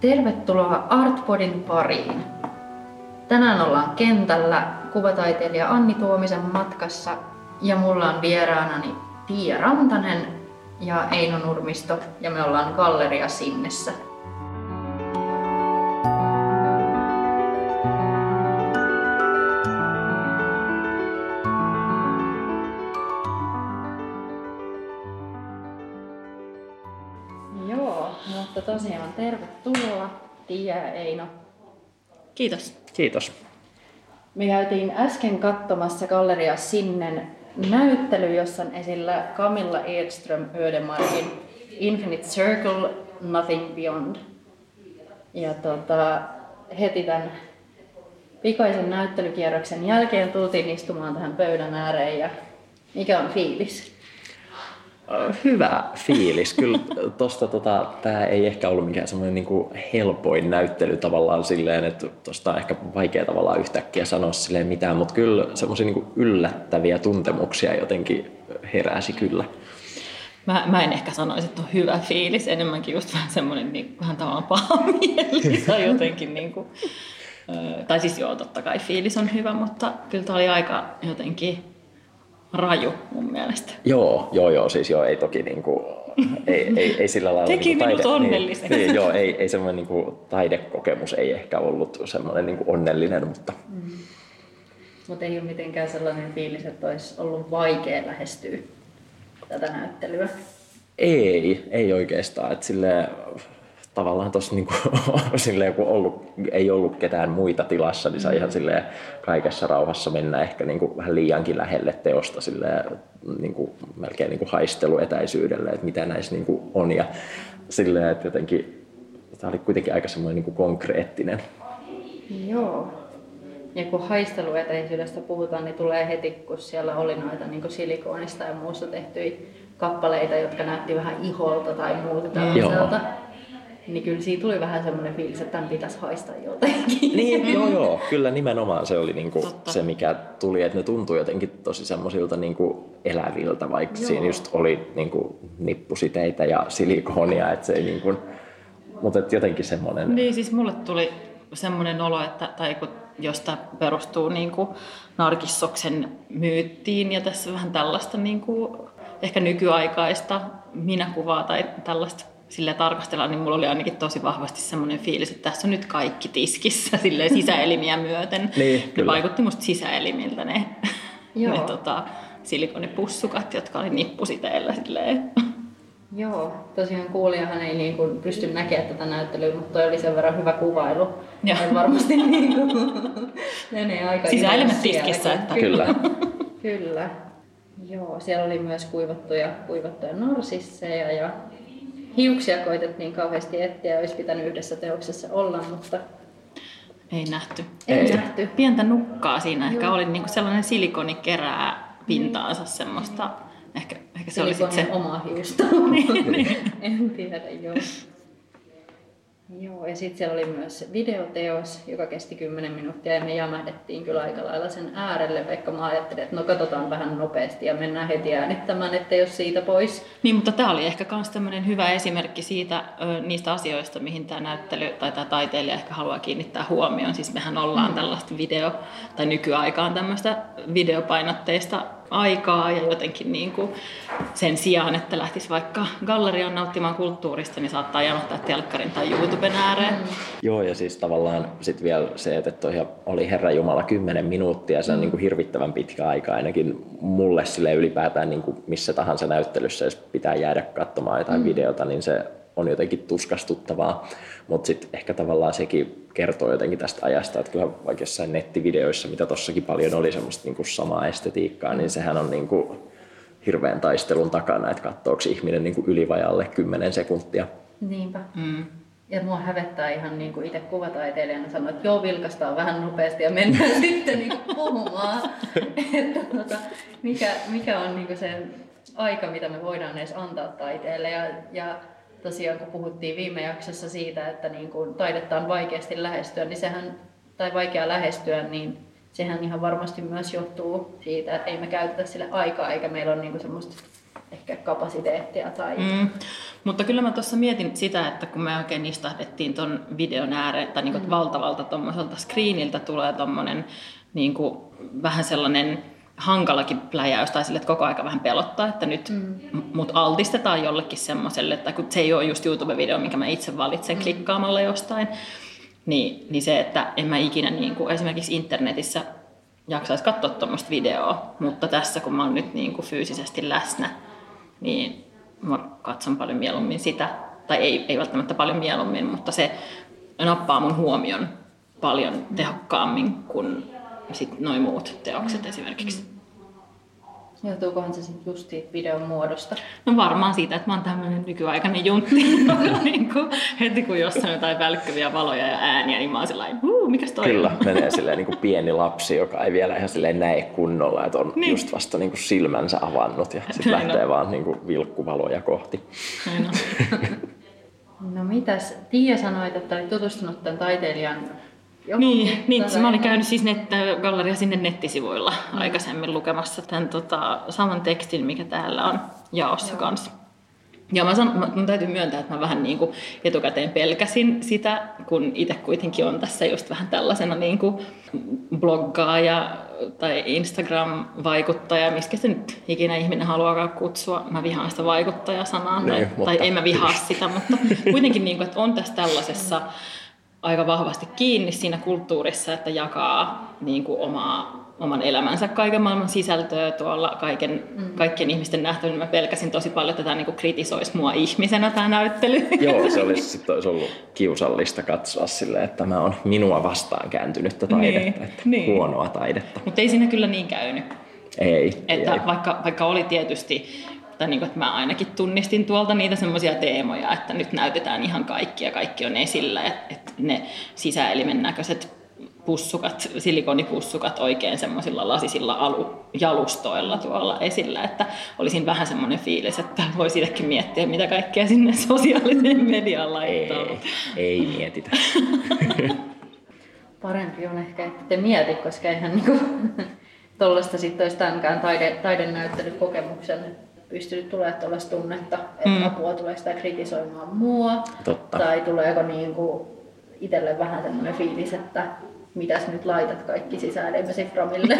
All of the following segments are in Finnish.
Tervetuloa Artpodin pariin. Tänään ollaan kentällä kuvataiteilija Anni Tuomisen matkassa ja mulla on vieraanani Tiia Rantanen ja Eino Nurmisto ja me ollaan Galleria Sinnessä. Tiia ja Eino. Kiitos. Kiitos. Me käytiin äsken katsomassa Galleria Sinnen näyttely, jossa on esillä Camilla Edström Ödemarkin Infinite Circle, Nothing Beyond. Ja tota, heti tämän pikaisen näyttelykierroksen jälkeen tultiin istumaan tähän pöydän ääreen ja mikä on fiilis? Hyvä fiilis. Kyllä tosta tota, tää ei ehkä ollut mikään semmoinen niinku helpoin näyttely tavallaan silleen, että tosta on ehkä vaikea tavallaan yhtäkkiä sanoa silleen mitään, mutta kyllä semmoisia niinku yllättäviä tuntemuksia jotenkin heräsi kyllä. Mä, mä en ehkä sanoisi, että on hyvä fiilis, enemmänkin just vähän semmoinen niin, vähän tavallaan paha mieli tai jotenkin niin kuin, tai siis joo, totta kai fiilis on hyvä, mutta kyllä tämä oli aika jotenkin raju mun mielestä. Joo, joo, joo, siis joo, ei toki niinku, ei, ei, ei sillä lailla... Teki niinku minut onnelliseksi. Niin, niin, joo, ei, ei semmoinen niinku taidekokemus ei ehkä ollut semmoinen niinku onnellinen, mutta... Mm. Mutta ei ole mitenkään sellainen fiilis, että olisi ollut vaikea lähestyä tätä näyttelyä. Ei, ei oikeastaan. Että silleen, tavallaan tuossa niinku, silleen, kun ollut, ei ollut ketään muita tilassa, niin sai ihan silleen kaikessa rauhassa mennä ehkä niinku vähän liiankin lähelle teosta silleen, niinku, melkein niinku haisteluetäisyydelle, että mitä näissä niinku on. Ja silleen, että jotenkin tämä oli kuitenkin aika semmoinen niinku konkreettinen. Joo. Ja kun haisteluetäisyydestä puhutaan, niin tulee heti, kun siellä oli noita niin silikoonista ja muusta tehtyjä kappaleita, jotka näytti vähän iholta tai muuta tällaiselta. Niin kyllä siitä tuli vähän semmoinen fiilis, että tämän pitäisi haistaa jotenkin. Niin, joo joo, kyllä nimenomaan se oli niinku se, mikä tuli, että ne tuntui jotenkin tosi semmoisilta niinku eläviltä, vaikka joo. siinä just oli niinku nippusiteitä ja silikoonia, että se ei niinku, mutta et jotenkin semmoinen... Niin, siis mulle tuli semmoinen olo, että tai kun josta perustuu niin kuin Narkissoksen myyttiin ja tässä vähän tällaista niin kuin, ehkä nykyaikaista minäkuvaa tai tällaista sille tarkastellaan, niin mulla oli ainakin tosi vahvasti semmoinen fiilis, että tässä on nyt kaikki tiskissä sille sisäelimiä myöten. niin, ne vaikutti musta sisäelimiltä ne, ne tota, silikonipussukat, jotka oli nippusiteillä silleen. Joo, tosiaan kuulijahan ei niin kuin pysty näkemään tätä näyttelyä, mutta toi oli sen verran hyvä kuvailu. Ja varmasti niin kuin, menee aika Sisäelimet tiskissä. Että... Kyllä. Kyllä. Joo, siellä oli myös kuivattuja, kuivattuja narsisseja ja hiuksia koitettiin kauheasti etsiä ja olisi pitänyt yhdessä teoksessa olla, mutta ei nähty. Ei, ei. nähty. Pientä nukkaa siinä ehkä Joo. oli niin kuin sellainen silikoni kerää pintaansa niin. semmoista. Ehkä, ehkä se oli se... oma hiusta. en tiedä, joo. Joo, ja sitten siellä oli myös videoteos, joka kesti 10 minuuttia ja me jämähdettiin kyllä aika lailla sen äärelle, vaikka mä ajattelin, että no katsotaan vähän nopeasti ja mennään heti äänittämään, että jos siitä pois. Niin, mutta tämä oli ehkä myös tämmöinen hyvä esimerkki siitä, niistä asioista, mihin tämä näyttely tai tämä taiteilija ehkä haluaa kiinnittää huomioon. Siis mehän ollaan mm. tällaista video, tai nykyaikaan tämmöistä videopainotteista aikaa ja jotenkin niin kuin sen sijaan, että lähtisi vaikka galleriaan nauttimaan kulttuurista, niin saattaa janottaa telkkarin tai YouTuben ääreen. Mm. Joo, ja siis tavallaan sitten vielä se, että toi oli Herra Jumala 10 minuuttia, se on mm. niin kuin hirvittävän pitkä aika ainakin mulle sille ylipäätään niin kuin missä tahansa näyttelyssä, jos pitää jäädä katsomaan jotain mm. videota, niin se on jotenkin tuskastuttavaa, mutta sitten ehkä tavallaan sekin kertoo jotenkin tästä ajasta, että kyllä vaikka jossain nettivideoissa, mitä tossakin paljon oli semmoista niinku samaa estetiikkaa, niin sehän on niinku hirveän taistelun takana, että katsoako ihminen niinku ylivajalle 10 sekuntia. Niinpä. Mm. Ja mua hävettää ihan niin kuin itse kuvataiteilijana sanoa, että joo, vilkastaa vähän nopeasti ja mennään sitten niin kuin puhumaan. että tota, mikä, mikä on niin kuin se aika, mitä me voidaan edes antaa taiteelle. Ja, ja tosiaan kun puhuttiin viime jaksossa siitä, että niin kun taidetta on vaikeasti lähestyä, niin sehän, tai vaikea lähestyä, niin sehän ihan varmasti myös johtuu siitä, että ei me käytetä sille aikaa, eikä meillä ole niin semmoista ehkä kapasiteettia tai... Mm. Mutta kyllä mä tuossa mietin sitä, että kun me oikein istahdettiin ton videon ääreen, että niin mm. valtavalta tuommoiselta screeniltä tulee tommonen niin kuin, vähän sellainen hankalakin pläjäys tai sille, että koko aika vähän pelottaa, että nyt mm. mut altistetaan jollekin semmoiselle, että kun se ei ole just YouTube-video, minkä mä itse valitsen mm. klikkaamalla jostain, niin, niin se, että en mä ikinä niin kuin esimerkiksi internetissä jaksaisi katsoa tuommoista videoa, mutta tässä kun mä oon nyt niin kuin fyysisesti läsnä, niin mä katson paljon mieluummin sitä, tai ei, ei välttämättä paljon mieluummin, mutta se nappaa mun huomion paljon tehokkaammin kuin sit noin muut teokset esimerkiksi. Johtuukohan se sitten just siitä videon muodosta? No varmaan siitä, että mä oon tämmöinen nykyaikainen juntti. niin kuin, heti kun jossain jotain välkkyviä valoja ja ääniä, niin mä oon sellainen, huu, mikäs toi Kyllä, on? menee silleen niin kuin pieni lapsi, joka ei vielä ihan silleen näe kunnolla, että on niin. just vasta niin kuin silmänsä avannut ja sitten lähtee vaan niin kuin vilkkuvaloja kohti. no mitäs, Tiia sanoit, että olet tutustunut tämän taiteilijan joku niin, niin mä olin käynyt siis net, galleria sinne nettisivuilla mm. aikaisemmin lukemassa tämän tota, saman tekstin, mikä täällä on jaossa Joo. kanssa. Ja mä sanon, mun täytyy myöntää, että mä vähän niin kuin etukäteen pelkäsin sitä, kun itse kuitenkin on tässä just vähän tällaisena niin kuin bloggaaja tai Instagram-vaikuttaja, miskä se nyt ikinä ihminen haluaa kutsua. Mä vihaan sitä vaikuttajasanaa, niin, tai, mutta... tai en mä vihaa sitä, mutta kuitenkin niin kuin, että on tässä tällaisessa aika vahvasti kiinni siinä kulttuurissa, että jakaa niin kuin omaa, oman elämänsä kaiken maailman sisältöä tuolla kaiken, mm. kaikkien ihmisten nähtävillä. Mä pelkäsin tosi paljon, että tämä niin kritisoisi mua ihmisenä tämä näyttely. Joo, se olisi, sit olisi ollut kiusallista katsoa silleen, että tämä on minua vastaan kääntynyttä taidetta, niin, että niin. huonoa taidetta. Mutta ei siinä kyllä niin käynyt. Ei. Että ei. Vaikka, vaikka oli tietysti että, niin kuin, että mä ainakin tunnistin tuolta niitä semmoisia teemoja, että nyt näytetään ihan kaikki ja kaikki on esillä, että, että ne sisäelimen näköiset pussukat, silikonipussukat oikein semmoisilla lasisilla alu, jalustoilla tuolla esillä, että olisin vähän semmoinen fiilis, että voisi itsekin miettiä, mitä kaikkea sinne sosiaaliseen mediaan laittaa. Ei, ei mietitä. Parempi on ehkä, että te mieti, koska eihän niinku, tuollaista sitten olisi taide, taidenäyttelykokemuksen pystynyt tulemaan tuollaista tunnetta, että mm. apua tulee sitä kritisoimaan mua. Totta. Tai tuleeko niin kuin itselle vähän semmoinen fiilis, että mitäs nyt laitat kaikki sisäelimesi Framille.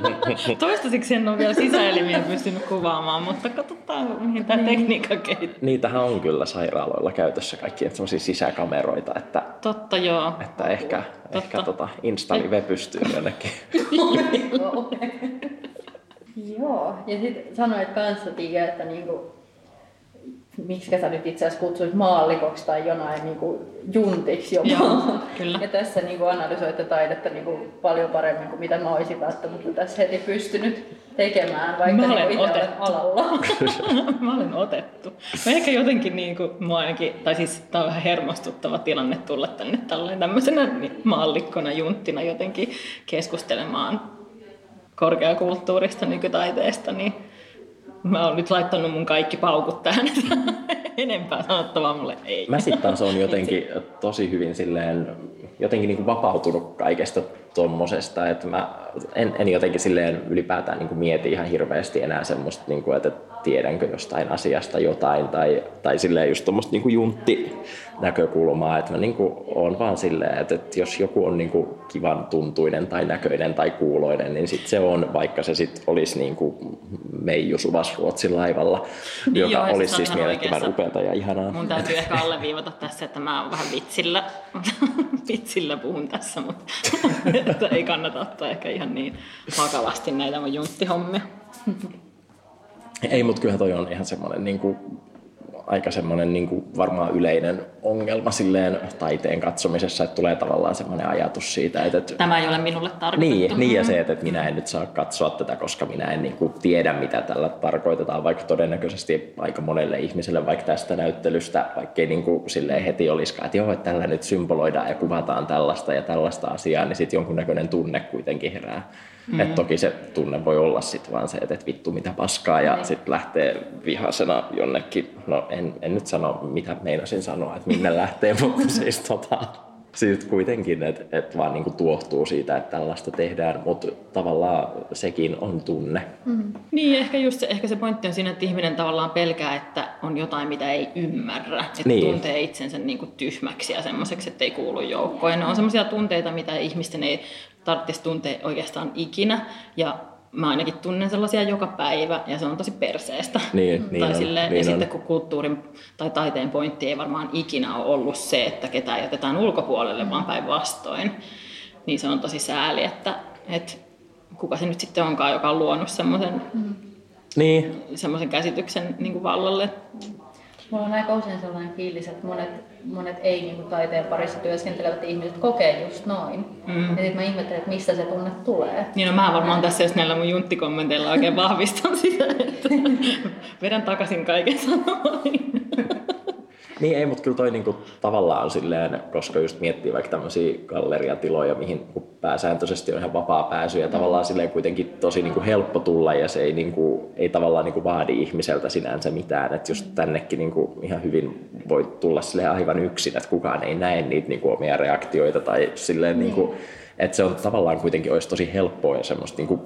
Toistaiseksi en ole vielä sisäelimiä pystynyt kuvaamaan, mutta katsotaan mihin tämä niin. tekniikka kehittyy. Niitähän on kyllä sairaaloilla käytössä kaikki semmoisia sisäkameroita, että, Totta joo. että ehkä, Totta. ehkä tota Instalive pystyy jonnekin. Joo, ja sitten sanoit kanssa Tiia, että niinku, miksi sä nyt itse asiassa kutsuit maallikoksi tai jonain niinku juntiksi jopa. Joo, kyllä. Ja tässä niinku analysoitte taidetta niinku paljon paremmin kuin mitä mä olisin välttämättä tässä heti pystynyt tekemään, vaikka mä olen niinku itse olen alalla. mä olen otettu. Mä ehkä jotenkin, niinku, mua ainakin, tai siis tämä on vähän hermostuttava tilanne tulla tänne tällainen tämmöisenä maallikkona, junttina jotenkin keskustelemaan korkeakulttuurista, nykytaiteesta, niin mä oon nyt laittanut mun kaikki paukut tähän, enempää sanottavaa mulle ei. Mä sitten taas on jotenkin tosi hyvin silleen, jotenkin niin kuin vapautunut kaikesta tommosesta, että mä en, en jotenkin silleen ylipäätään niin kuin mieti ihan hirveästi enää semmoista, niin kuin, että tiedänkö jostain asiasta jotain tai, tai silleen just tuommoista niin juntti näkökulmaa, että mä niin kuin olen vaan silleen, että, että jos joku on niin kuin kivan tuntuinen tai näköinen tai kuuloinen, niin sit se on, vaikka se sitten olisi niin kuin Meiju Suvas Ruotsin laivalla, niin joka joo, olisi siis mielettömän upeata ja ihanaa. Mun täytyy ehkä alleviivata tässä, että mä oon vähän vitsillä, vitsillä puhun tässä, mutta että ei kannata ottaa ehkä ihan niin vakavasti näitä mun junttihommia. Ei, mutta kyllä toi on ihan semmoinen niin kuin, aika semmoinen niin kuin varmaan yleinen ongelma silleen taiteen katsomisessa, että tulee tavallaan semmoinen ajatus siitä, että... että Tämä ei ole minulle tarkoitettu. Niin, niin ja se, että, että minä en nyt saa katsoa tätä, koska minä en niin kuin tiedä, mitä tällä tarkoitetaan, vaikka todennäköisesti aika monelle ihmiselle vaikka tästä näyttelystä, vaikkei niin kuin silleen heti olisikaan, että joo, että tällä nyt symboloidaan ja kuvataan tällaista ja tällaista asiaa, niin sitten jonkunnäköinen tunne kuitenkin herää. Mm. Et toki se tunne voi olla sitten vaan se, että et vittu mitä paskaa ja mm. sitten lähtee vihasena jonnekin, no en, en nyt sano mitä meinasin sanoa, että minne lähtee, mutta siis tota, Sitten kuitenkin, että et vaan niinku tuohtuu siitä, että tällaista tehdään, mutta tavallaan sekin on tunne. Mm. Niin, ehkä just se, ehkä se pointti on siinä, että ihminen tavallaan pelkää, että on jotain, mitä ei ymmärrä. Että niin. tuntee itsensä niinku tyhmäksi ja semmoiseksi, että ei kuulu joukkoon. Ja ne on semmoisia tunteita, mitä ihmisten ei tarvitsisi tuntea oikeastaan ikinä. Ja mä ainakin tunnen sellaisia joka päivä ja se on tosi perseestä. Niin, niin tai on, silleen, niin ja on. sitten kun kulttuurin tai taiteen pointti ei varmaan ikinä ole ollut se, että ketään jätetään ulkopuolelle, vaan päinvastoin, niin se on tosi sääli, että, että kuka se nyt sitten onkaan, joka on luonut semmoisen Niin, semmoisen käsityksen niin kuin vallalle. Mulla on aika usein sellainen fiilis, että monet, monet ei niin kuin taiteen parissa työskentelevät ihmiset kokee just noin. Mm. Ja sitten mä ihmettelen, että mistä se tunne tulee. Niin no mä varmaan tässä jos näillä mun junttikommenteilla oikein vahvistan sitä, että vedän takaisin kaiken sanomani. Niin ei, mutta kyllä toi niinku tavallaan silleen, koska just miettii vaikka tämmöisiä galleriatiloja, mihin niinku pääsääntöisesti on ihan vapaa pääsy ja tavallaan silleen kuitenkin tosi niinku helppo tulla ja se ei, niinku, ei tavallaan niinku vaadi ihmiseltä sinänsä mitään, että just tännekin niinku ihan hyvin voi tulla silleen aivan yksin, että kukaan ei näe niitä niinku omia reaktioita tai silleen niinku, että se on tavallaan kuitenkin olisi tosi helppoa ja semmoista niinku,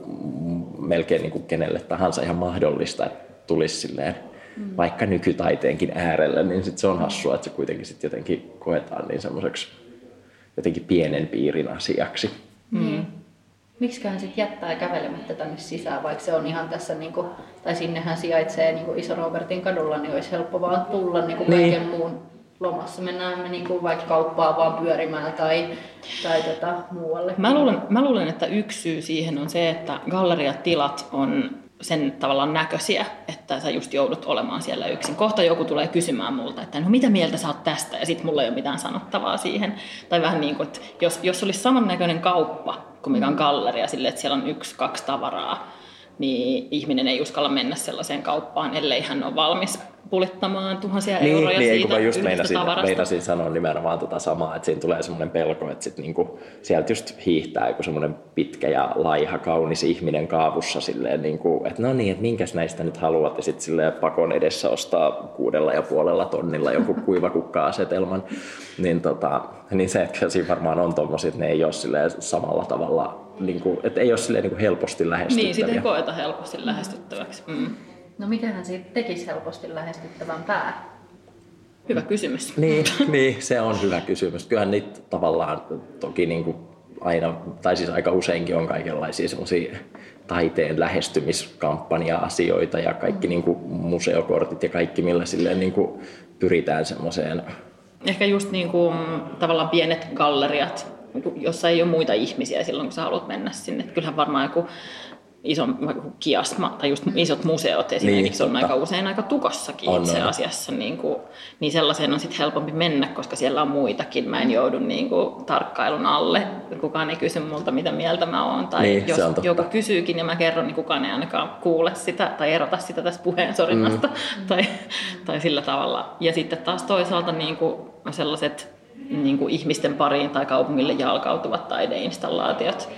melkein niinku kenelle tahansa ihan mahdollista, että tulisi silleen mm. vaikka nykytaiteenkin äärellä, niin sit se on hassua, että se kuitenkin sit jotenkin koetaan niin semmoiseksi jotenkin pienen piirin asiaksi. Mm. Miksiköhän sitten jättää kävelemättä tänne sisään, vaikka se on ihan tässä, niin kuin, tai sinnehän sijaitsee niin kuin Iso Robertin kadulla, niin olisi helppo vaan tulla niin kuin Niin. kaiken muun lomassa. Mennään me niin kuin vaikka kauppaan vaan pyörimään tai, tai tota, muualle. Mä luulen, mä luulen, että yksi syy siihen on se, että galleriatilat on sen tavallaan näköisiä, että sä just joudut olemaan siellä yksin. Kohta joku tulee kysymään multa, että no mitä mieltä sä oot tästä, ja sitten mulla ei ole mitään sanottavaa siihen. Tai vähän niin kuin, että jos, jos olisi samannäköinen kauppa kuin mikä on galleria, sille, että siellä on yksi, kaksi tavaraa, niin ihminen ei uskalla mennä sellaiseen kauppaan, ellei hän ole valmis pulittamaan tuhansia Niin, euroja niin siitä just meinasin, tavarasta. meinasin sanoa nimenomaan tota samaa, että siinä tulee semmoinen pelko, että sit niinku, sieltä just hiihtää joku semmoinen pitkä ja laiha, kaunis ihminen kaavussa silleen, niinku, että no niin, että minkäs näistä nyt haluat, ja sitten silleen pakon edessä ostaa kuudella ja puolella tonnilla joku kuivakukka-asetelman, niin, tota, niin se, että siinä varmaan on tommosia, että ne ei ole silleen samalla tavalla, niinku, että ei ole silleen niinku helposti lähestyttäviä. Niin, sitä ei koeta helposti lähestyttäväksi. Mm. No mitenhän siitä tekisi helposti lähestyttävän pää? Hyvä kysymys. Niin, niin, se on hyvä kysymys. Kyllähän niitä tavallaan toki niin kuin aina, tai siis aika useinkin on kaikenlaisia semmoisia taiteen lähestymiskampanja-asioita ja kaikki niin kuin museokortit ja kaikki, millä silleen niin kuin pyritään semmoiseen. Ehkä just niin kuin, tavallaan pienet galleriat, jossa ei ole muita ihmisiä silloin, kun sä haluat mennä sinne. Että Kyllähän varmaan joku iso kiasma tai just isot museot esimerkiksi Niin, on totta. aika usein aika tukossakin On, itse on. asiassa. Niin, kuin, niin sellaiseen on sitten helpompi mennä, koska siellä on muitakin. Mä en joudu niin kuin, tarkkailun alle. Kukaan ei kysy multa, mitä mieltä mä oon. Tai Niin, jos on joku kysyykin ja mä kerron, niin kukaan ei ainakaan kuule sitä tai erota sitä tästä puheensorinnasta. Mm. Tai, tai sillä tavalla. Ja sitten taas toisaalta niin kuin, sellaiset niin kuin ihmisten pariin tai kaupungille jalkautuvat taideinstallaatiot,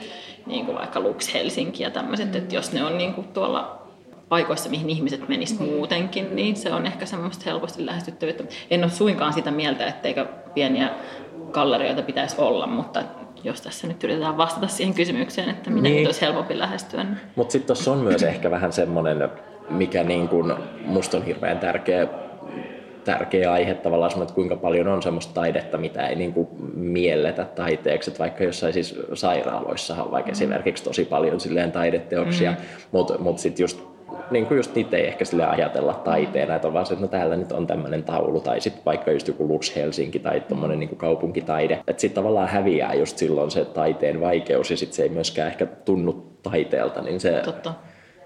niin kuin vaikka Lux Helsinki ja tämmöiset, että jos ne on niin kuin tuolla paikoissa, mihin ihmiset menis muutenkin, niin se on ehkä semmoista helposti lähestyttävyyttä. En ole suinkaan sitä mieltä, etteikö pieniä gallerioita pitäisi olla, mutta jos tässä nyt yritetään vastata siihen kysymykseen, että miten Niin. olisi helpompi lähestyä, niin Mutta sitten tuossa on myös ehkä vähän semmoinen, mikä niin kuin musta on hirveän tärkeä tärkeä aihe tavallaan semmoinen, että kuinka paljon on semmoista taidetta, mitä ei niin kuin mielletä taiteeksi. Että vaikka jossain siis sairaaloissa on vaikka esimerkiksi tosi paljon silleen taideteoksia, mm. mutta mut sitten just niin kuin just niitä ei ehkä sille ajatella taiteena, että on vaan se, että no täällä nyt on tämmöinen taulu, tai sitten vaikka just joku Lux Helsinki tai tuommoinen niin kaupunkitaide. Että sitten tavallaan häviää just silloin se taiteen vaikeus, ja sitten se ei myöskään ehkä tunnu taiteelta, niin se, totta.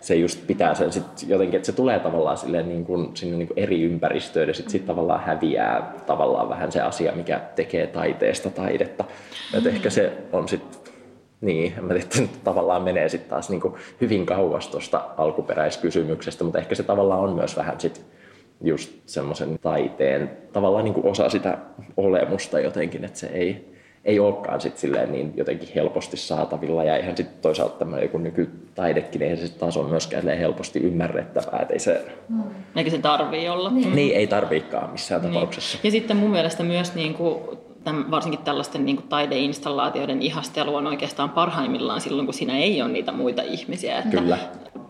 Se just pitää sen sit jotenkin, että se tulee tavallaan silleen niin kuin, sinne niin kuin eri ympäristöön ja sitten sit tavallaan häviää tavallaan vähän se asia, mikä tekee taiteesta taidetta. Et ehkä se on sitten niin, mä tiedä, että tavallaan menee sitten taas niin kuin hyvin kauas tuosta alkuperäiskysymyksestä, mutta ehkä se tavallaan on myös vähän sit just semmoisen taiteen tavallaan niin kuin osa sitä olemusta jotenkin, että se ei, ei olekaan sit silleen niin jotenkin helposti saatavilla ja eihän sitten toisaalta tämmöinen joku nykytaidekin, eihän se sit taas ole myöskään helposti ymmärrettävää, että ei se, Eikä se tarvii olla. niin, niin ei tarviikaan missään tapauksessa. Ja sitten mun mielestä myös niin kuin täm, varsinkin tällaisten niin kuin taideinstallaatioiden ihastelu on oikeastaan parhaimmillaan silloin, kun siinä ei ole niitä muita ihmisiä. Että Kyllä.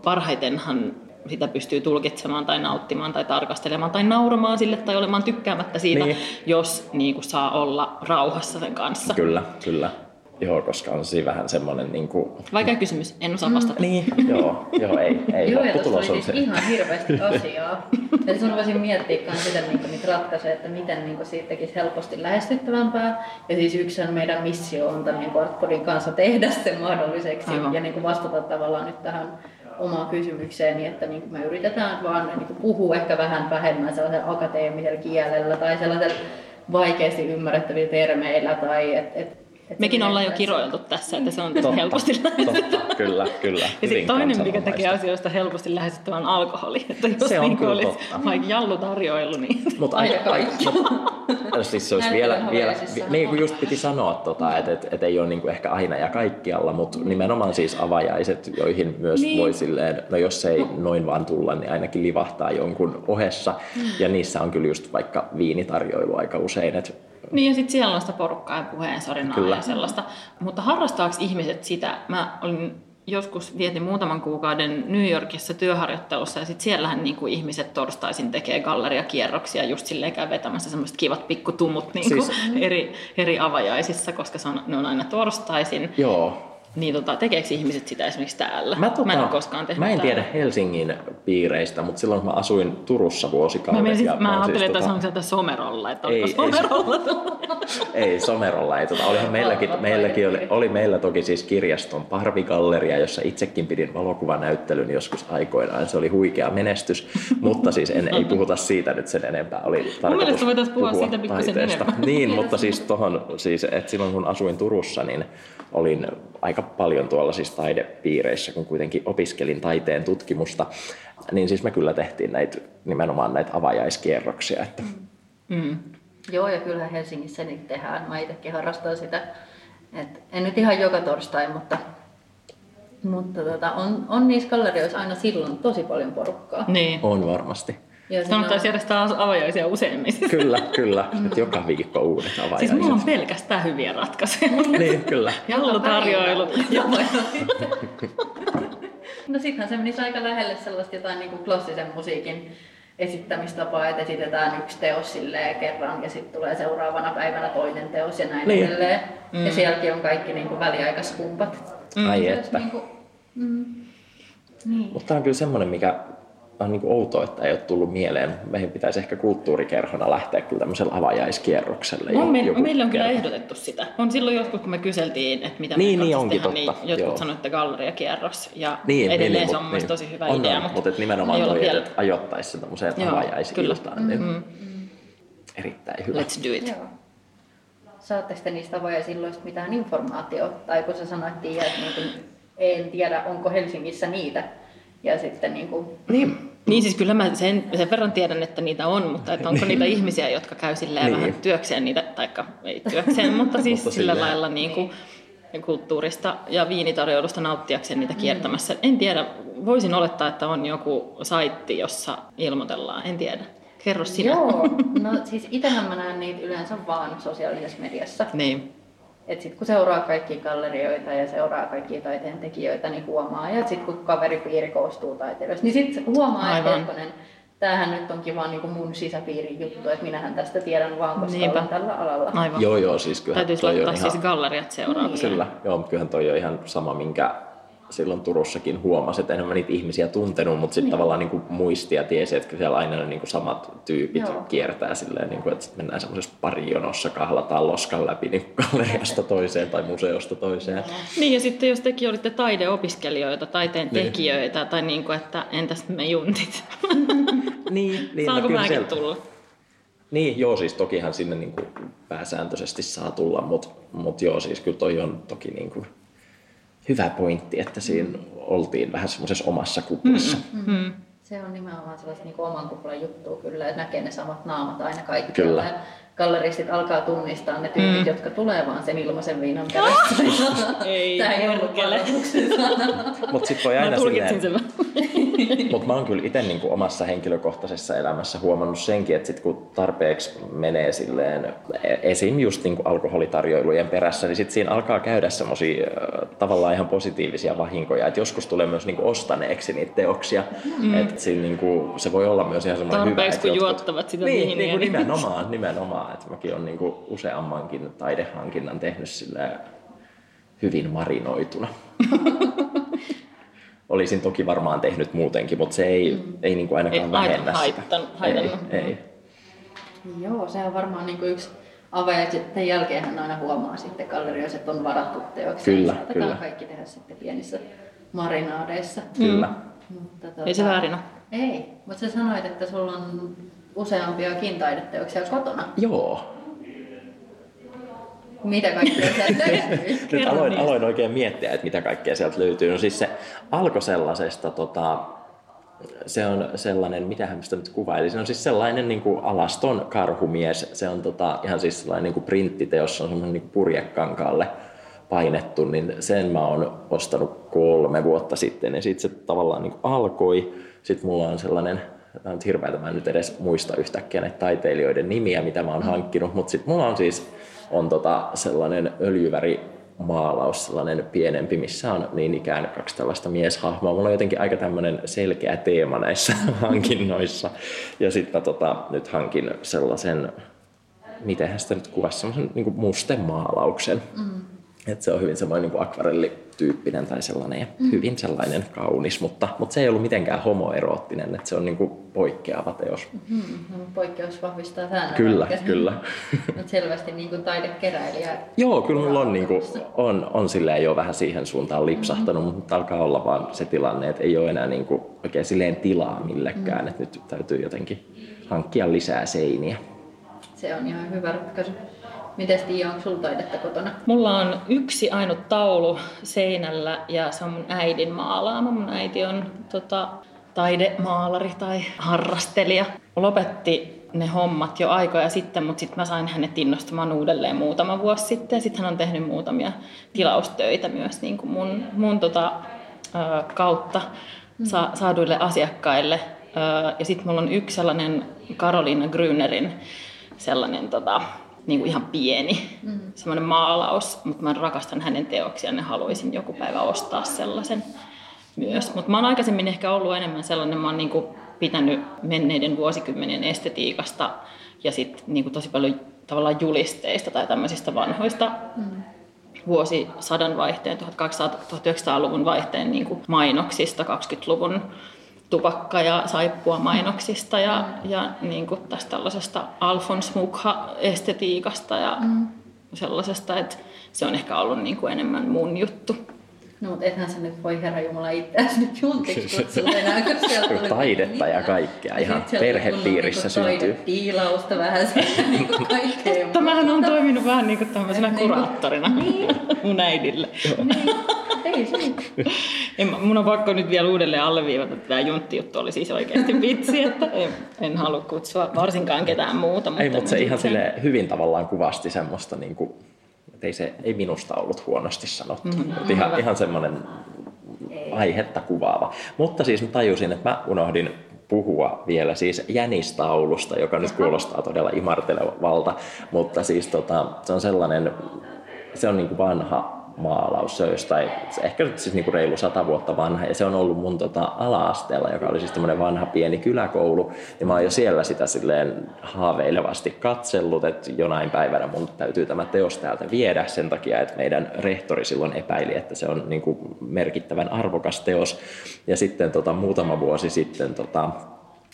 Parhaitenhan sitä pystyy tulkitsemaan tai nauttimaan tai tarkastelemaan tai nauramaan sille tai olemaan tykkäämättä siitä, Niin. jos niin kuin, saa olla rauhassa sen kanssa. Kyllä, kyllä. Joo, koska on siinä vähän semmoinen niin kuin... Vaikea kysymys, en osaa vastata. Niin, joo, joo, ei, ei. Joo, ja tuossa oli on siis se. ihan hirveästi asiaa. Ja sun voisin miettiä myös sitä, niin niitä ratkaisuja, että miten niin siitä tekisi helposti lähestyttävämpää. Ja siis yksi on meidän missio on tämän niin Artpodin kanssa tehdä se mahdolliseksi Aivan. ja niin kuin vastata tavallaan nyt tähän omaan kysymykseeni, että niin me yritetään vaan niin puhua ehkä vähän vähemmän sellaisella akateemisella kielellä tai sellaisella vaikeasti ymmärrettävillä termeillä tai et, et, et Mekin se ollaan jo kiroiltu tässä, että se on Totta, helposti lähestyttävää. totta, kyllä, kyllä. Ja sitten toinen, mikä tekee asioista helposti lähestyttävän on alkoholi. Että jos Se on niin kyllä olisi totta. vaikka jallu tarjoilu, niin Mutta Aika kaikki. mut, siis se olisi vielä, vielä niin kuin just piti sanoa, tota, että et, et ei ole niinku ehkä aina ja kaikkialla, mutta nimenomaan siis avajaiset, joihin myös Niin. niin. voi silleen, no jos ei noin vaan tulla, niin ainakin livahtaa jonkun ohessa. Ja niissä on kyllä just vaikka viinitarjoilu aika usein, että Niin ja sitten siellä on sitä porukkaa ja puheensarinaa Kyllä. ja sellaista. Mutta harrastaako ihmiset sitä? Mä olin joskus vietin muutaman kuukauden New Yorkissa työharjoittelussa ja sitten siellähän niin kuin ihmiset torstaisin tekee galleriakierroksia just silleen käy vetämässä semmoiset kivat pikkutumut niin kuin Siis- eri, eri avajaisissa, koska se on, ne on aina torstaisin. joo, Niin tota, tekeekö ihmiset sitä esimerkiksi täällä? Mä, tota, mä en ole koskaan tehnyt mä en täällä. tiedä Helsingin piireistä, mutta silloin kun mä asuin Turussa vuosikaudet. Mä, menisin, ja mä oon ajattelin, siis että tota- sieltä somerolla, että Ei, onko ei somerolla. Ei, somerolla ei. Tota, olihan meilläkin, Valtavat meilläkin oli, oli, meillä toki siis kirjaston parvigalleria, jossa itsekin pidin valokuvanäyttelyn joskus aikoinaan. Se oli huikea menestys, mutta siis en, ei puhuta siitä nyt sen enempää. Oli tarkoitus mielestä voitaisiin puhua siitä pikkusen enemmän. Niin, mutta siis tohon, siis, että silloin kun asuin Turussa, niin olin aika paljon tuolla siis taidepiireissä, kun kuitenkin opiskelin taiteen tutkimusta, niin siis me kyllä tehtiin näitä, nimenomaan näitä avajaiskierroksia, että Mm. Joo, ja kyllähän Helsingissä niitä tehdään. Mä itsekin harrastan sitä. Et en nyt ihan joka torstai, mutta, mutta tota, on, on niissä gallerioissa aina silloin tosi paljon porukkaa. Niin. on varmasti. Ja siinä Kannattaisi järjestää avajaisia useammin. Kyllä, kyllä. Nyt joka viikko uudet avajaiset. Siis mulla on pelkästään hyviä ratkaisuja. Niin, kyllä. Jallutarjoilu. Joo. no sittenhän se menisi aika lähelle sellaista jotain niin kuin klassisen musiikin esittämistapaa, että esitetään yksi teos silleen kerran ja sitten tulee seuraavana päivänä toinen teos ja näin Niin. edelleen. Ja sielläkin on kaikki niin kuin väliaikaiskumpat. Ai Se olisi että. Niin kuin, mm, niin. Mutta tämä on kyllä semmoinen, mikä on niin outoa, että ei ole tullut mieleen. Meidän pitäisi ehkä kulttuurikerhona lähteä kyllä tämmöisellä avajaiskierrokselle. No, me, joku meille on kyllä kerta. ehdotettu sitä. On silloin joskus, kun me kyseltiin, että mitä Niin, me niin onkin tehdä, totta, niin jotkut joo. sanoivat, että galleriakierros. Ja Niin, edelleen niin, se on niin. tosi hyvä on, idea. on, mutta, mutta et nimenomaan toi, vielä- että ajoittaisi se tämmöiseen avajaisiltaan, niin Mm. erittäin hyvä. Let's do it. Joo. Saatteko te niistä avajaisilloista mitään informaatiota? Tai kun sä sanoit, että niin kuin, en tiedä, onko Helsingissä niitä. Ja sitten niin kuin, Niin, Niin siis kyllä mä sen, sen verran tiedän, että niitä on, mutta että onko niitä ihmisiä, jotka käy silleen Niin. vähän työkseen niitä, taikka ei työkseen, mutta siis Mutta sillä silleen. lailla niin kuin kulttuurista ja viinitarjoilusta nauttiakseen niitä kiertämässä. En tiedä, voisin olettaa, että on joku saitti, jossa ilmoitellaan, en tiedä. Kerro sinä. Joo, no siis itsehän mä näen niitä yleensä vaan sosiaalisessa mediassa. Niin. Et sit kun seuraa kaikkia gallerioita ja seuraa kaikkia taiteen tekijöitä, niin huomaa. Ja sitten kun kaveripiiri koostuu taiteilijoista, niin sitten huomaa, että hetkonen, tämähän nyt onkin vaan niinku mun sisäpiirin juttu, että minähän tästä tiedän vaan, koska Niinpä. olen tällä alalla. Aivan. joo joo, siis kyllä Täytyisi toi laittaa ihan... siis galleriat seuraavaksi. Kyllä, joo, mutta kyllähän toi on ihan sama, minkä silloin Turussakin huomasi, että enhän mä niitä ihmisiä tuntenut, mutta sitten Niin. tavallaan niin kuin muisti ja tiesi, että siellä aina ne niin kuin samat tyypit Joo. kiertää silleen, niin kuin, että sit mennään semmoisessa parijonossa, kahlataan loskan läpi niin galleriasta toiseen tai museosta toiseen. Niin ja sitten jos tekin olitte taideopiskelijoita, taiteen Niin. tekijöitä, tai niin kuin, että entäs me juntit? Niin, niin Saanko kyllä mäkin tulla? Niin, joo, siis tokihan sinne niin kuin pääsääntöisesti saa tulla, mutta mut joo, siis kyllä toi on toki niin kuin hyvä pointti, että siinä oltiin vähän semmoisessa omassa kuplassa. Hmm. Se on nimenomaan sellaista niin oman kuplan juttua kyllä, että näkee ne samat naamat aina kaikki. Kyllä. Ja Galleristit alkaa tunnistaa ne tyypit, Mm. jotka tulee vaan sen ilmaisen viinan perässä. Ei, Tämä ei ollut. Mutta sitten voi aina tulkitsin silleen. Mutta mä oon kyllä itse niin omassa henkilökohtaisessa elämässä huomannut senkin, että sit kun tarpeeksi menee silleen, esim. just niin alkoholitarjoilujen perässä, niin sit siinä alkaa käydä semmoisia tavallaan ihan positiivisia vahinkoja. Et joskus tulee myös niin ostaneeksi niitä teoksia. Mm. Et siinä niin kuin, se voi olla myös ihan semmoinen hyvä. Tarpeeksi kun jotkut... juottavat sitä niin, niin, niin kuin nimenomaan, nimenomaan. Että mäkin olen niin useammankin taidehankinnan tehnyt hyvin marinoituna. Olisin toki varmaan tehnyt muutenkin, mutta se ei, mm. ei niin kuin ainakaan ei vähennä haittan, Haitannut. Ei, ei. Joo, se on varmaan niin kuin yksi ave, ja sitten jälkeen aina huomaa sitten gallerioissa, että on varattu teoksia. Kyllä, kyllä. kaikki tehdä sitten pienissä marinaadeissa. Kyllä. Mm. Mutta, tuota, ei se väärin ole. Ei, mutta sä sanoit, että sulla on useampiakin taideteoksia kotona. Joo, mitä kaikkea sieltä löytyy? Nyt aloin, aloin oikein miettiä, että mitä kaikkea sieltä löytyy. No siis se alkoi sellaisesta, tota, se on sellainen, mitä hän nyt kuvaili, se on siis sellainen niin kuin alaston karhumies. Se on tota, ihan siis sellainen niin kuin printtiteos, se on semmoinen niin purjekankaalle painettu, niin sen mä oon ostanut kolme vuotta sitten ja sitten se tavallaan niin kuin alkoi. Sitten mulla on sellainen tämä on hirveätä, mä en nyt edes muista yhtäkkiä näitä taiteilijoiden nimiä, mitä mä oon hankkinut, mutta sitten mulla on siis on tota sellainen öljyväri maalaus, sellainen pienempi, missä on niin ikään kaksi tällaista mieshahmoa. Mulla on jotenkin aika tämmöinen selkeä teema näissä hankinnoissa. Ja sitten tota, nyt hankin sellaisen, miten sitä nyt kuvasi, semmoisen niin mustemaalauksen. Mm. Et se on hyvin semmoinen niin akvarellityyppinen tai sellainen ja mm. hyvin sellainen kaunis, mutta, mutta se ei ollut mitenkään homoeroottinen, että se on niin kuin poikkeava teos. Mm, poikkeus vahvistaa säännön. Kyllä, kyllä. mutta selvästi niin kuin taidekeräilijä. Joo, kyllä mulla on, niin kuin, on, on silleen jo vähän siihen suuntaan lipsahtanut, mm-hmm. mutta alkaa olla vaan se tilanne, että ei ole enää niin kuin oikein silleen tilaa millekään, mm. että nyt täytyy jotenkin hankkia lisää seiniä. Se on ihan hyvä ratkaisu. Miten Tiia, onko sulla taidetta kotona? Mulla on yksi ainut taulu seinällä ja se on mun äidin maalaama. Mun äiti on tota, taidemaalari tai harrastelija. Lopetti ne hommat jo aikoja sitten, mutta sitten mä sain hänet innostumaan uudelleen muutama vuosi sitten. Sitten hän on tehnyt muutamia tilaustöitä myös niin kuin mun, mun tota, kautta sa- saaduille asiakkaille. Ja sitten mulla on yksi sellainen Karoliina Grünerin sellainen tota, niin kuin ihan pieni mm. semmoinen maalaus, mutta mä rakastan hänen teoksiaan ja haluaisin joku päivä ostaa sellaisen myös. Mutta mä oon aikaisemmin ehkä ollut enemmän sellainen, mä oon niin kuin pitänyt menneiden vuosikymmenien estetiikasta ja sitten niin tosi paljon tavallaan julisteista tai tämmöisistä vanhoista mm. vuosisadan vaihteen, 1800-1900-luvun vaihteen niin kuin mainoksista, 20-luvun tupakka- ja saippua mainoksista ja, ja niin kuin tästä tällaisesta Alfons Mukha-estetiikasta ja mm. sellaisesta, että se on ehkä ollut niin kuin enemmän mun juttu. No, mutta ethän sä nyt voi Herra Jumala itseäsi nyt juntiksi kutsua enää, koska sieltä tuli Taidetta ja kaikkea, ihan perhepiirissä niinku syntyy. Taidetiilausta vähän niin kuin kaikkea. Tämähän on toiminut vähän niin kuin tämmöisenä niin kuraattorina niin. mun äidille. Niin. Ei se en, mun on pakko nyt vielä uudelleen alleviivata, että tämä juntti-juttu oli siis oikeasti vitsi, että en, en halua kutsua varsinkaan ketään muuta. Mutta ei, mutta se ihan sille hyvin tavallaan kuvasti semmoista niin kuin ei se ei minusta ollut huonosti sanottu. Mm-hmm. Ihan, ihan semmoinen aihetta kuvaava. Mutta siis mä tajusin, että mä unohdin puhua vielä siis jänistaulusta, joka nyt kuulostaa todella imartelevalta, mutta siis tota, se on sellainen, se on niin kuin vanha maalaus. Se on jostain, ehkä siis niin kuin reilu sata vuotta vanha ja se on ollut mun tota, ala-asteella, joka oli siis tämmöinen vanha pieni kyläkoulu. Ja mä oon jo siellä sitä silleen haaveilevasti katsellut, että jonain päivänä mun täytyy tämä teos täältä viedä sen takia, että meidän rehtori silloin epäili, että se on niin kuin merkittävän arvokas teos. Ja sitten tota, muutama vuosi sitten tota,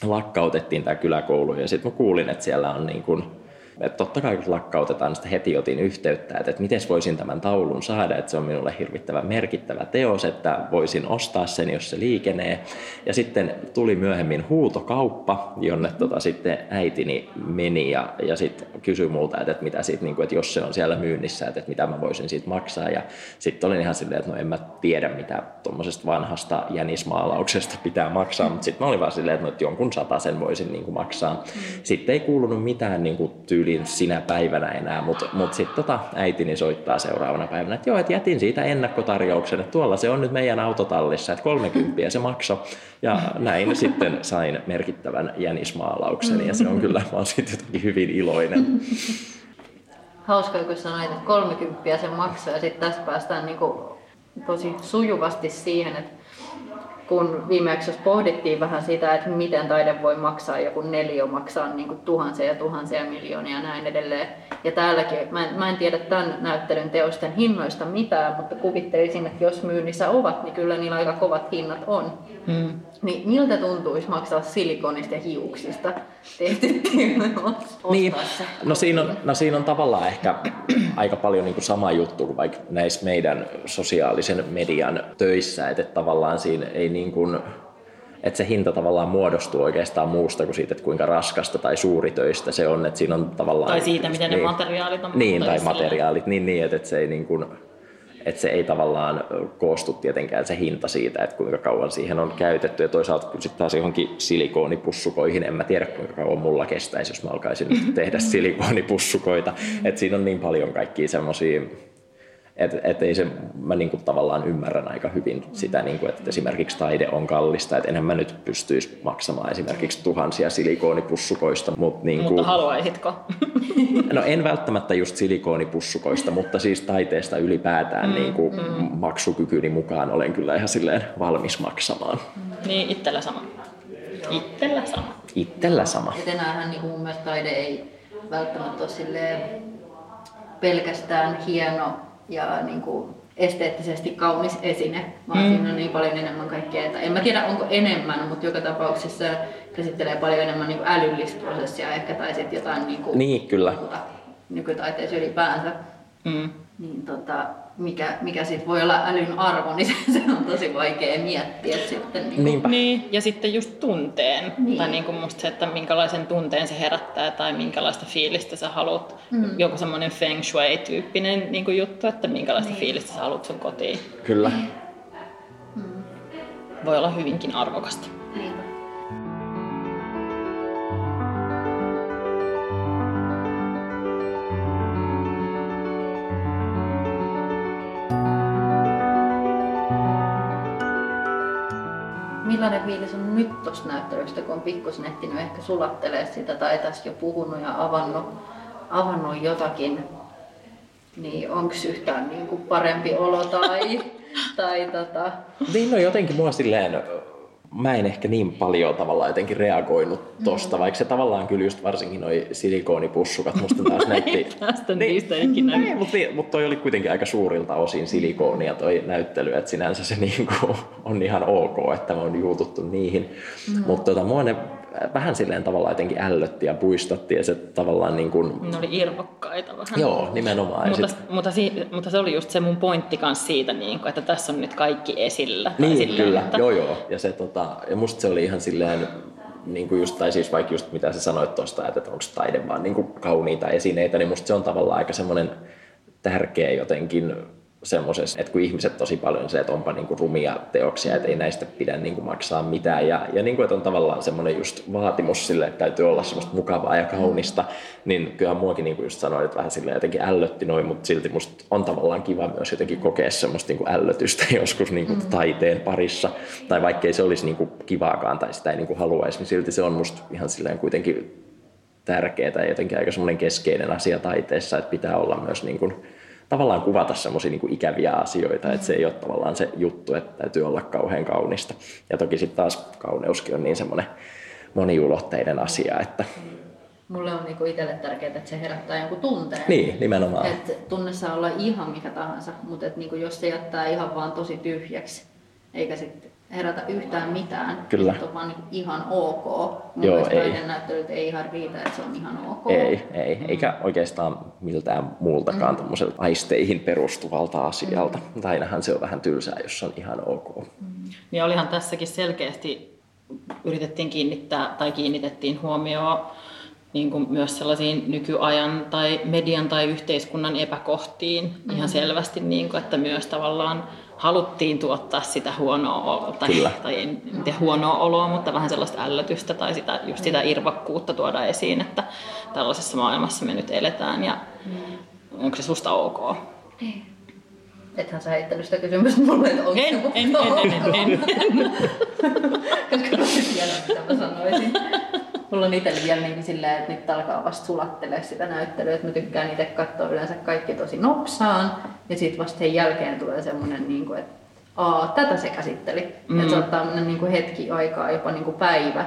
lakkautettiin tämä kyläkoulu ja sitten mä kuulin, että siellä on niin kuin että totta kai kun lakkautetaan, niin heti otin yhteyttä, että, että miten voisin tämän taulun saada, että se on minulle hirvittävän merkittävä teos, että voisin ostaa sen, jos se liikenee. Ja sitten tuli myöhemmin huutokauppa, jonne tota, sitten äitini meni ja, ja sitten kysyi multa, että, että, mitä siitä, niin kuin, että jos se on siellä myynnissä, että, että mitä mä voisin siitä maksaa. Ja sitten olin ihan silleen, että no en mä tiedä, mitä tuommoisesta vanhasta jänismaalauksesta pitää maksaa, mutta sitten mä olin vaan silleen, että, no, että jonkun sen voisin niin kuin maksaa. Mm. Sitten ei kuulunut mitään niin kuin tyyli tyyliin sinä päivänä enää, mutta mut sitten tota, äitini soittaa seuraavana päivänä, että joo, että jätin siitä ennakkotarjouksen, että tuolla se on nyt meidän autotallissa, että 30 se maksoi. Ja näin sitten sain merkittävän jänismaalauksen ja se on kyllä, mä siitä jotenkin hyvin iloinen. Hauska, kun sanoit, että 30 se maksaa ja sitten tästä päästään niinku tosi sujuvasti siihen, että kun viime jaksossa pohdittiin vähän sitä, että miten taide voi maksaa, joku neljä maksaa niin kuin tuhansia ja tuhansia miljoonia ja näin edelleen. Ja täälläkin, mä en, mä en tiedä tämän näyttelyn teosten hinnoista mitään, mutta kuvittelisin, että jos myynnissä ovat, niin kyllä niillä aika kovat hinnat on. Hmm. Niin miltä tuntuisi maksaa silikonista ja hiuksista tehty niin, no siinä, on, no siinä on tavallaan ehkä aika paljon niin kuin sama juttu kuin vaikka näissä meidän sosiaalisen median töissä, että tavallaan siinä ei niin kuin, että se hinta tavallaan muodostuu oikeastaan muusta kuin siitä, että kuinka raskasta tai suuritöistä se on. Että siinä on tavallaan, tai siitä, miten niin, ne materiaalit on. Niin, tai materiaalit, niin, niin että, että se ei niin kuin, että se ei tavallaan koostu tietenkään se hinta siitä, että kuinka kauan siihen on käytetty. Ja toisaalta kun sitten taas johonkin silikoonipussukoihin, en mä tiedä kuinka kauan mulla kestäisi, jos mä alkaisin tehdä silikoonipussukoita. Että siinä on niin paljon kaikkia semmoisia et, et ei se, mä niinku tavallaan ymmärrän aika hyvin sitä, niinku, että esimerkiksi taide on kallista, että enhän mä nyt pystyisi maksamaan esimerkiksi tuhansia silikoonipussukoista. Mut niinku, mutta haluaisitko? No en välttämättä just silikoonipussukoista, mutta siis taiteesta ylipäätään mm, niinku, mm. maksukykyni mukaan olen kyllä ihan silleen valmis maksamaan. Niin, itsellä sama. Itsellä sama. Itsellä sama. Et enäähän niin mun mielestä taide ei välttämättä ole pelkästään hieno ja niin kuin esteettisesti kaunis esine, vaan mm. siinä on niin paljon enemmän kaikkea. Että en mä tiedä onko enemmän, mutta joka tapauksessa käsittelee paljon enemmän niin kuin älyllistä prosessia ehkä tai sitten jotain niin kuin, niin, kyllä. nykytaiteessa ylipäänsä. Mm. Niin tota, mikä, mikä sitten voi olla älyn arvo, niin se, se on tosi vaikea miettiä sitten. Niin, kuin. niin ja sitten just tunteen. Niin. Tai niin kuin musta se, että minkälaisen tunteen se herättää tai minkälaista fiilistä sä haluat. Mm. Joku semmoinen feng shui-tyyppinen niin kuin juttu, että minkälaista niin. fiilistä sä haluat sun kotiin. Kyllä. Mm. Voi olla hyvinkin arvokasta. Niinpä. Millainen fiilis on nyt tuosta näyttelystä, kun on pikkusen ehtinyt ehkä sulattelee sitä tai tässä jo puhunut ja avannut, avannut jotakin, niin onko yhtään niin kuin parempi olo tai, tai tota... Niin no jotenkin mua silleen mä en ehkä niin paljon tavallaan jotenkin reagoinut tosta, mm. vaikka se tavallaan kyllä just varsinkin noi silikoonipussukat musta taas näytti... Tästä niin, niistä ikinä. Niin, mutta, mutta toi oli kuitenkin aika suurilta osin silikoonia toi näyttely, että sinänsä se niinku on ihan ok, että me on juututtu niihin. Mm. Mutta tota, mua ne vähän silleen tavallaan jotenkin ällötti ja puistatti ja se tavallaan niin kuin... Ne oli irvokkaita vähän. Joo, nimenomaan. Mutta, sit... mutta, si, mutta, se oli just se mun pointti kanssa siitä, niin kuin, että tässä on nyt kaikki esillä. Niin, silleen, kyllä, että... joo joo. Ja, se, tota, ja musta se oli ihan silleen, niin kuin just, tai siis vaikka just mitä sä sanoit tuosta, että onko taide vaan niin kuin kauniita esineitä, niin musta se on tavallaan aika semmoinen tärkeä jotenkin semmoisessa, että kun ihmiset tosi paljon se, että onpa niinku rumia teoksia, että ei näistä pidä niinku maksaa mitään. Ja, ja niinku, että on tavallaan semmoinen just vaatimus sille, että täytyy olla semmoista mukavaa ja kaunista, niin kyllähän muakin niinku just sanoin, että vähän sille jotenkin ällötti noin, mutta silti musta on tavallaan kiva myös jotenkin kokea semmoista niinku ällötystä joskus niinku mm. taiteen parissa. Tai vaikkei se olisi niinku kivaakaan tai sitä ei niinku haluaisi, niin silti se on musta ihan silleen kuitenkin tärkeää ja jotenkin aika semmoinen keskeinen asia taiteessa, että pitää olla myös niin kuin, tavallaan kuvata semmoisia niin ikäviä asioita, että se ei ole tavallaan se juttu, että täytyy olla kauhean kaunista. Ja toki sitten taas kauneuskin on niin semmoinen moniulotteinen asia, että Mulle on niinku itselle tärkeää, että se herättää jonkun tunteen. Niin, nimenomaan. Että tunne saa olla ihan mikä tahansa, mutta et niinku jos se jättää ihan vaan tosi tyhjäksi, eikä sitten herätä yhtään mitään. Kyllä. Se on vaan niin ihan ok. Mun Joo, ei. näyttelyt ei ihan riitä, että se on ihan ok. Ei, ei. Mm. eikä oikeastaan miltään muultakaan mm. aisteihin perustuvalta asialta. Mm. Ainahan se on vähän tylsää, jos se on ihan ok. Mm. Niin olihan tässäkin selkeästi yritettiin kiinnittää tai kiinnitettiin huomioon niin kuin myös sellaisiin nykyajan tai median tai yhteiskunnan epäkohtiin mm-hmm. ihan selvästi, niin kuin, että myös tavallaan haluttiin tuottaa sitä huonoa oloa, tai, Kyllä. tai en tiedä huonoa oloa, mutta vähän sellaista ällötystä tai sitä, just sitä irvakkuutta tuoda esiin, että tällaisessa maailmassa me nyt eletään ja mm. onko se susta ok? Ei. Ethän sä heittänyt sitä kysymystä mulle, että onko en, se en, en, en, en, en. Koska mä tiedän, mitä mä sanoisin. Mulla on itsellä vielä niin silleen, että nyt alkaa vasta sulattelee sitä näyttelyä, että mä tykkään itse katsoa yleensä kaikki tosi nopsaan. Ja sitten vasta sen jälkeen tulee semmoinen, niin kuin, että Aa, tätä se käsitteli. Mm. Että saattaa mennä niin kuin hetki aikaa, jopa niin kuin päivä.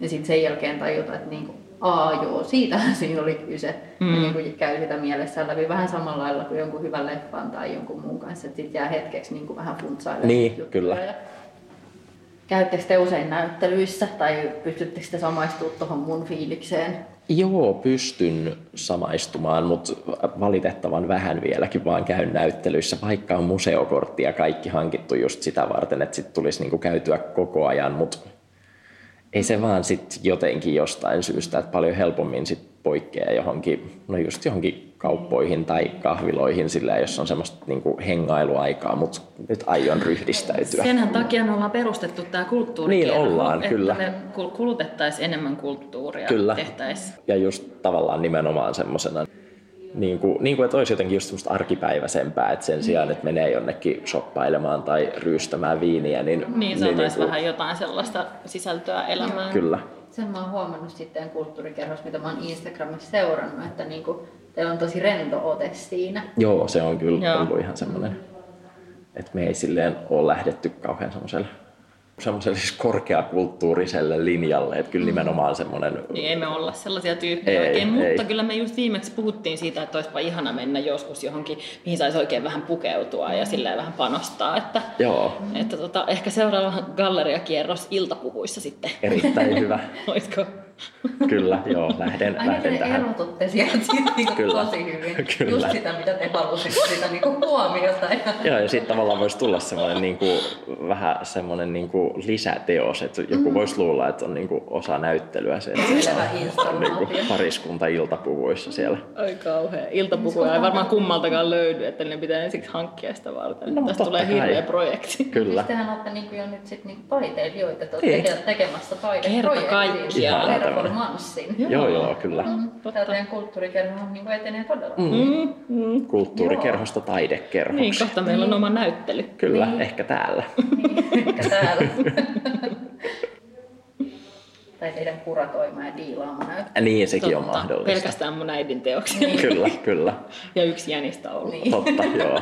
Ja sitten sen jälkeen tajuta, että niin kuin, aa joo, siitähän siinä oli kyse. Mm. Ja niin kuin käy sitä mielessä läpi vähän samalla lailla kuin jonkun hyvän leffan tai jonkun muun kanssa. Että sitten jää hetkeksi niin kuin vähän funtsailemaan. Niin, kyllä. Ja Käyttekö te usein näyttelyissä tai pystyttekö te samaistumaan tuohon mun fiilikseen? Joo, pystyn samaistumaan, mutta valitettavan vähän vieläkin vaan käyn näyttelyissä, vaikka on museokortti ja kaikki hankittu just sitä varten, että sitten tulisi niinku käytyä koko ajan, mutta ei se vaan sitten jotenkin jostain syystä, että paljon helpommin sit poikkeaa johonkin, no just johonkin kauppoihin tai kahviloihin sillä, jos on semmoista niin kuin hengailuaikaa, mutta nyt aion ryhdistäytyä. Senhän takia me ollaan perustettu tämä kulttuurikerho, Niin ollaan, että kyllä. me kulutettaisiin enemmän kulttuuria, Kyllä. tehtäisiin. Ja just tavallaan nimenomaan semmoisena, niin kuin, niin kuin, että olisi jotenkin just semmoista arkipäiväisempää, että sen sijaan, että menee jonnekin shoppailemaan tai ryystämään viiniä, niin... Niin, saataisiin niin vähän jotain sellaista sisältöä elämään. Kyllä. Sen mä oon huomannut sitten kulttuurikerhossa, mitä mä oon Instagramissa seurannut, että niinku, teillä on tosi rento ote siinä. Joo, se on kyllä Joo. ollut ihan semmoinen, että me ei silleen ole lähdetty kauhean semmoiselle semmoiselle siis korkeakulttuuriselle linjalle, että kyllä nimenomaan semmoinen... Niin ei me olla sellaisia tyyppejä Ei, oikein, ei. mutta kyllä me just viimeksi puhuttiin siitä, että olisipa ihana mennä joskus johonkin, mihin saisi oikein vähän pukeutua ja sillä vähän panostaa, että, Joo, että tota, ehkä seuraava galleriakierros iltapuvuissa sitten. erittäin hyvä. Olisiko? Kyllä, joo, lähden, Aina lähden te tähän. erotutte sieltä sit niinku Kyllä. tosi hyvin. Kyllä. Just sitä, mitä te halusitte, sitä niinku huomiota. Ja... Joo, ja sitten tavallaan voisi tulla semmoinen niin kuin, vähän semmoinen niin kuin lisäteos, että joku voisi luulla, että on niin kuin osa näyttelyä se, että on niin kuin pariskunta iltapuvuissa siellä. Ai kauhea. Iltapukuja ei varmaan kummaltakaan löydy, että ne pitää ensiksi hankkia sitä varten. No, Tästä tulee kai. hirveä projekti. Kyllä. Tehän olette niinku jo nyt sit niinku taiteilijoita, te Niin. olette tekemässä Kerta taideprojektia. kaikkiaan. Performanssin. Joo, joo, kyllä. Totta. Tämä teidän kulttuurikerhohan niinku etenee todella. Mm, mm. Kulttuurikerhosta taidekerhoksi. Niin, kohta meillä on oma näyttely. Kyllä, ehkä täällä. Ehkä täällä. tai teidän kuratoima ja diilaama näyttää. Niin, sekin on Totta. mahdollista. Pelkästään mun äidin teoksia. Kyllä, kyllä. Ja yksi jänistä ollut. Niin. Totta, joo.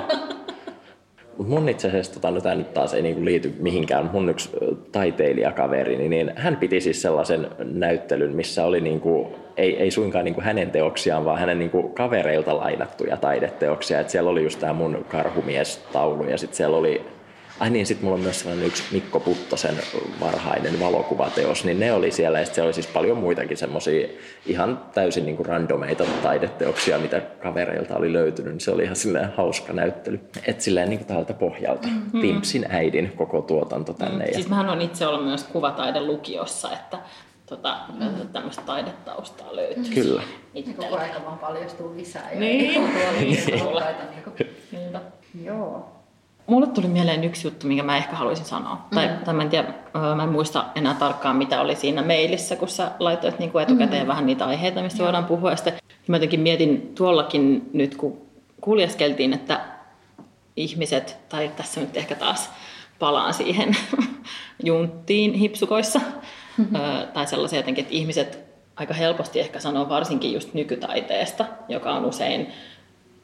Mut mun itse asiassa, tota, no tää nyt taas ei niinku liity mihinkään, mun yksi ö, taiteilijakaverini, niin hän piti siis sellaisen näyttelyn, missä oli niinku, ei, ei suinkaan niinku hänen teoksiaan, vaan hänen niinku kavereilta lainattuja taideteoksia. Et siellä oli just tämä mun karhumies-taulu ja sitten siellä oli Ai niin, sitten mulla on myös sellainen yksi Mikko Puttosen varhainen valokuvateos, niin ne oli siellä, ja sitten siellä oli siis paljon muitakin semmoisia ihan täysin niinku randomeita taideteoksia, mitä kavereilta oli löytynyt, niin se oli ihan silleen hauska näyttely. Et silleen niinku tältä pohjalta. Mm-hmm. Timpsin äidin koko tuotanto tänne. Ja... Siis mähän on itse ollut myös kuvataidelukiossa, että tota, tämmöistä taidetaustaa löytyy. Kyllä. Ja koko aika vaan paljastuu lisää. Ja Niin. tuolla niin. niinku. Niinpä. Joo. Mulle tuli mieleen yksi juttu, minkä mä ehkä haluaisin sanoa. Mm. Tai, tai mä en tiedä, mä en muista enää tarkkaan, mitä oli siinä mailissa, kun sä laitoit niin kuin etukäteen mm. vähän niitä aiheita, mistä voidaan puhua. Ja sitten mä jotenkin mietin tuollakin nyt, kun kuljeskeltiin, että ihmiset, tai tässä nyt ehkä taas palaan siihen junttiin hipsukoissa, ö, tai sellaisia jotenkin, että ihmiset aika helposti ehkä sanoo varsinkin just nykytaiteesta, joka on usein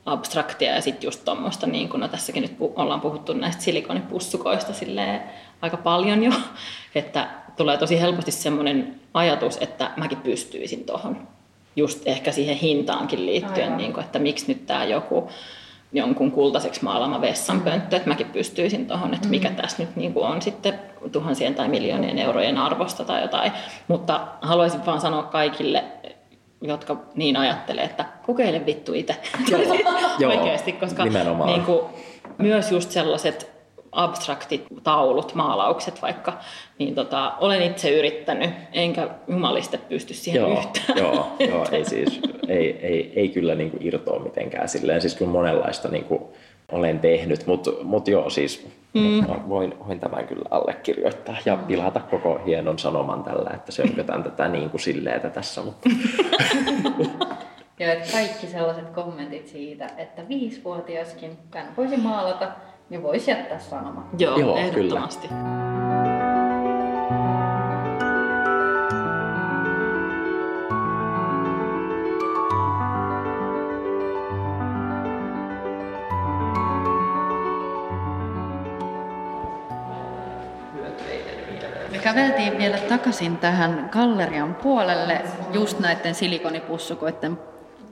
abstraktia ja sitten just tuommoista, niin kuin no tässäkin nyt pu- ollaan puhuttu näistä silikonipussukoista silleen aika paljon jo, että tulee tosi helposti semmoinen ajatus, että mäkin pystyisin tuohon. Just ehkä siihen hintaankin liittyen, Aivan. niin kuin, että miksi nyt tämä joku jonkun kultaiseksi maalama vessanpönttö, että mäkin pystyisin tuohon, että mikä tässä nyt niin kuin on sitten tuhansien tai miljoonien eurojen arvosta tai jotain. Mutta haluaisin vaan sanoa kaikille, jotka niin ajattelee, että kokeile vittu itse. Oikeasti, koska Nimenomaan. niin kuin, myös just sellaiset abstraktit taulut, maalaukset vaikka, niin tota, olen itse yrittänyt, enkä jumaliste pysty siihen joo, yhtään. Joo, joo ei siis, ei, ei, ei kyllä niin kuin irtoa mitenkään silleen, siis kyllä monenlaista niin kuin olen tehnyt, mutta mut joo siis mm. voin, voin tämän kyllä allekirjoittaa ja pilata koko hienon sanoman tällä, että se on tätä niin kuin silleetä tässä. Mutta. Joo, että kaikki sellaiset kommentit siitä, että viisivuotiaskin hän voisi maalata, niin voisi jättää sanomaan. Joo, Joo ehdottomasti. Kyllä. Käveltiin vielä takaisin tähän gallerian puolelle just näiden silikonipussukoiden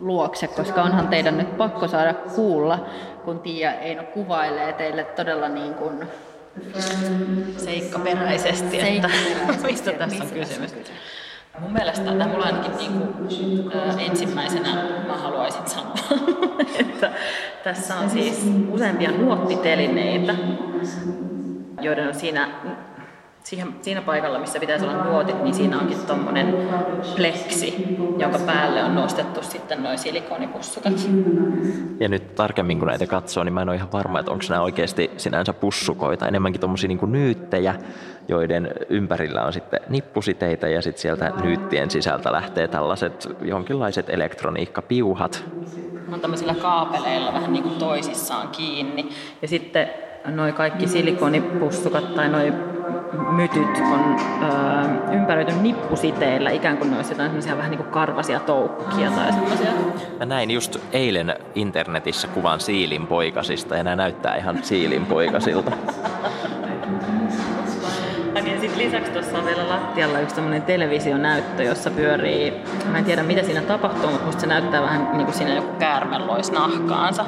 luokse, koska onhan teidän nyt pakko saada kuulla, kun Tiia Eino kuvailee teille todella niin kuin seikkaperäisesti, että mistä tässä on kysymys. Mun mielestä, tämä mulla ainakin niin kuin, ä, ensimmäisenä mä haluaisin sanoa, että tässä on siis useampia nuottitelineitä, joiden on siinä siihen, siinä paikalla, missä pitäisi olla nuotit, niin siinä onkin tuommoinen pleksi, jonka päälle on nostettu sitten noin silikonipussukat. Ja nyt tarkemmin kun näitä katsoo, niin mä en ole ihan varma, että onko nämä oikeasti sinänsä pussukoita, enemmänkin tuommoisia niin nyyttejä, joiden ympärillä on sitten nippusiteitä ja sitten sieltä nyyttien sisältä lähtee tällaiset jonkinlaiset elektroniikkapiuhat. On tämmöisillä kaapeleilla vähän niin kuin toisissaan kiinni. Ja sitten noi kaikki silikonipussukat tai noi mytyt on ö, ympäröity nippusiteillä, ikään kuin ne olisi jotain vähän niin kuin karvasia toukkia tai semmoisia. Mä näin just eilen internetissä kuvan siilinpoikasista ja nämä näyttää ihan siilinpoikasilta. Ja niin sit lisäksi tuossa on vielä lattialla yksi tämmöinen televisionäyttö, jossa pyörii, mä en tiedä mitä siinä tapahtuu, mutta musta se näyttää vähän niin kuin siinä joku käärme lois nahkaansa.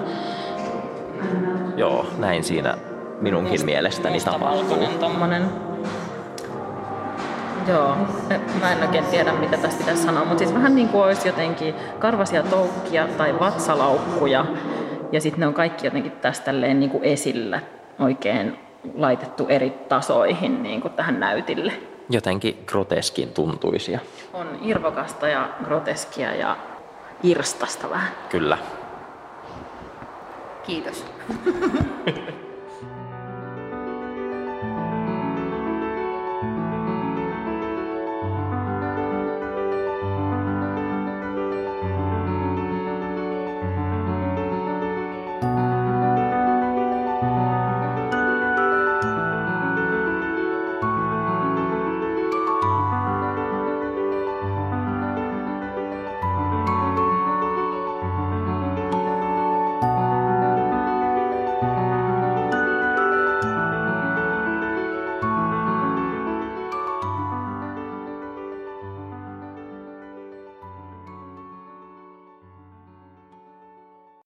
Joo, näin siinä minunkin Must, mielestäni tapahtuu. Tommonen. Joo, mä en oikein tiedä mitä tästä pitäisi sanoa, mutta siis vähän niin kuin olisi jotenkin karvasia toukkia tai vatsalaukkuja ja sitten ne on kaikki jotenkin tästä niin kuin esillä oikein laitettu eri tasoihin niin kuin tähän näytille. Jotenkin groteskin tuntuisia. On irvokasta ja groteskia ja irstasta vähän. Kyllä. Kiitos.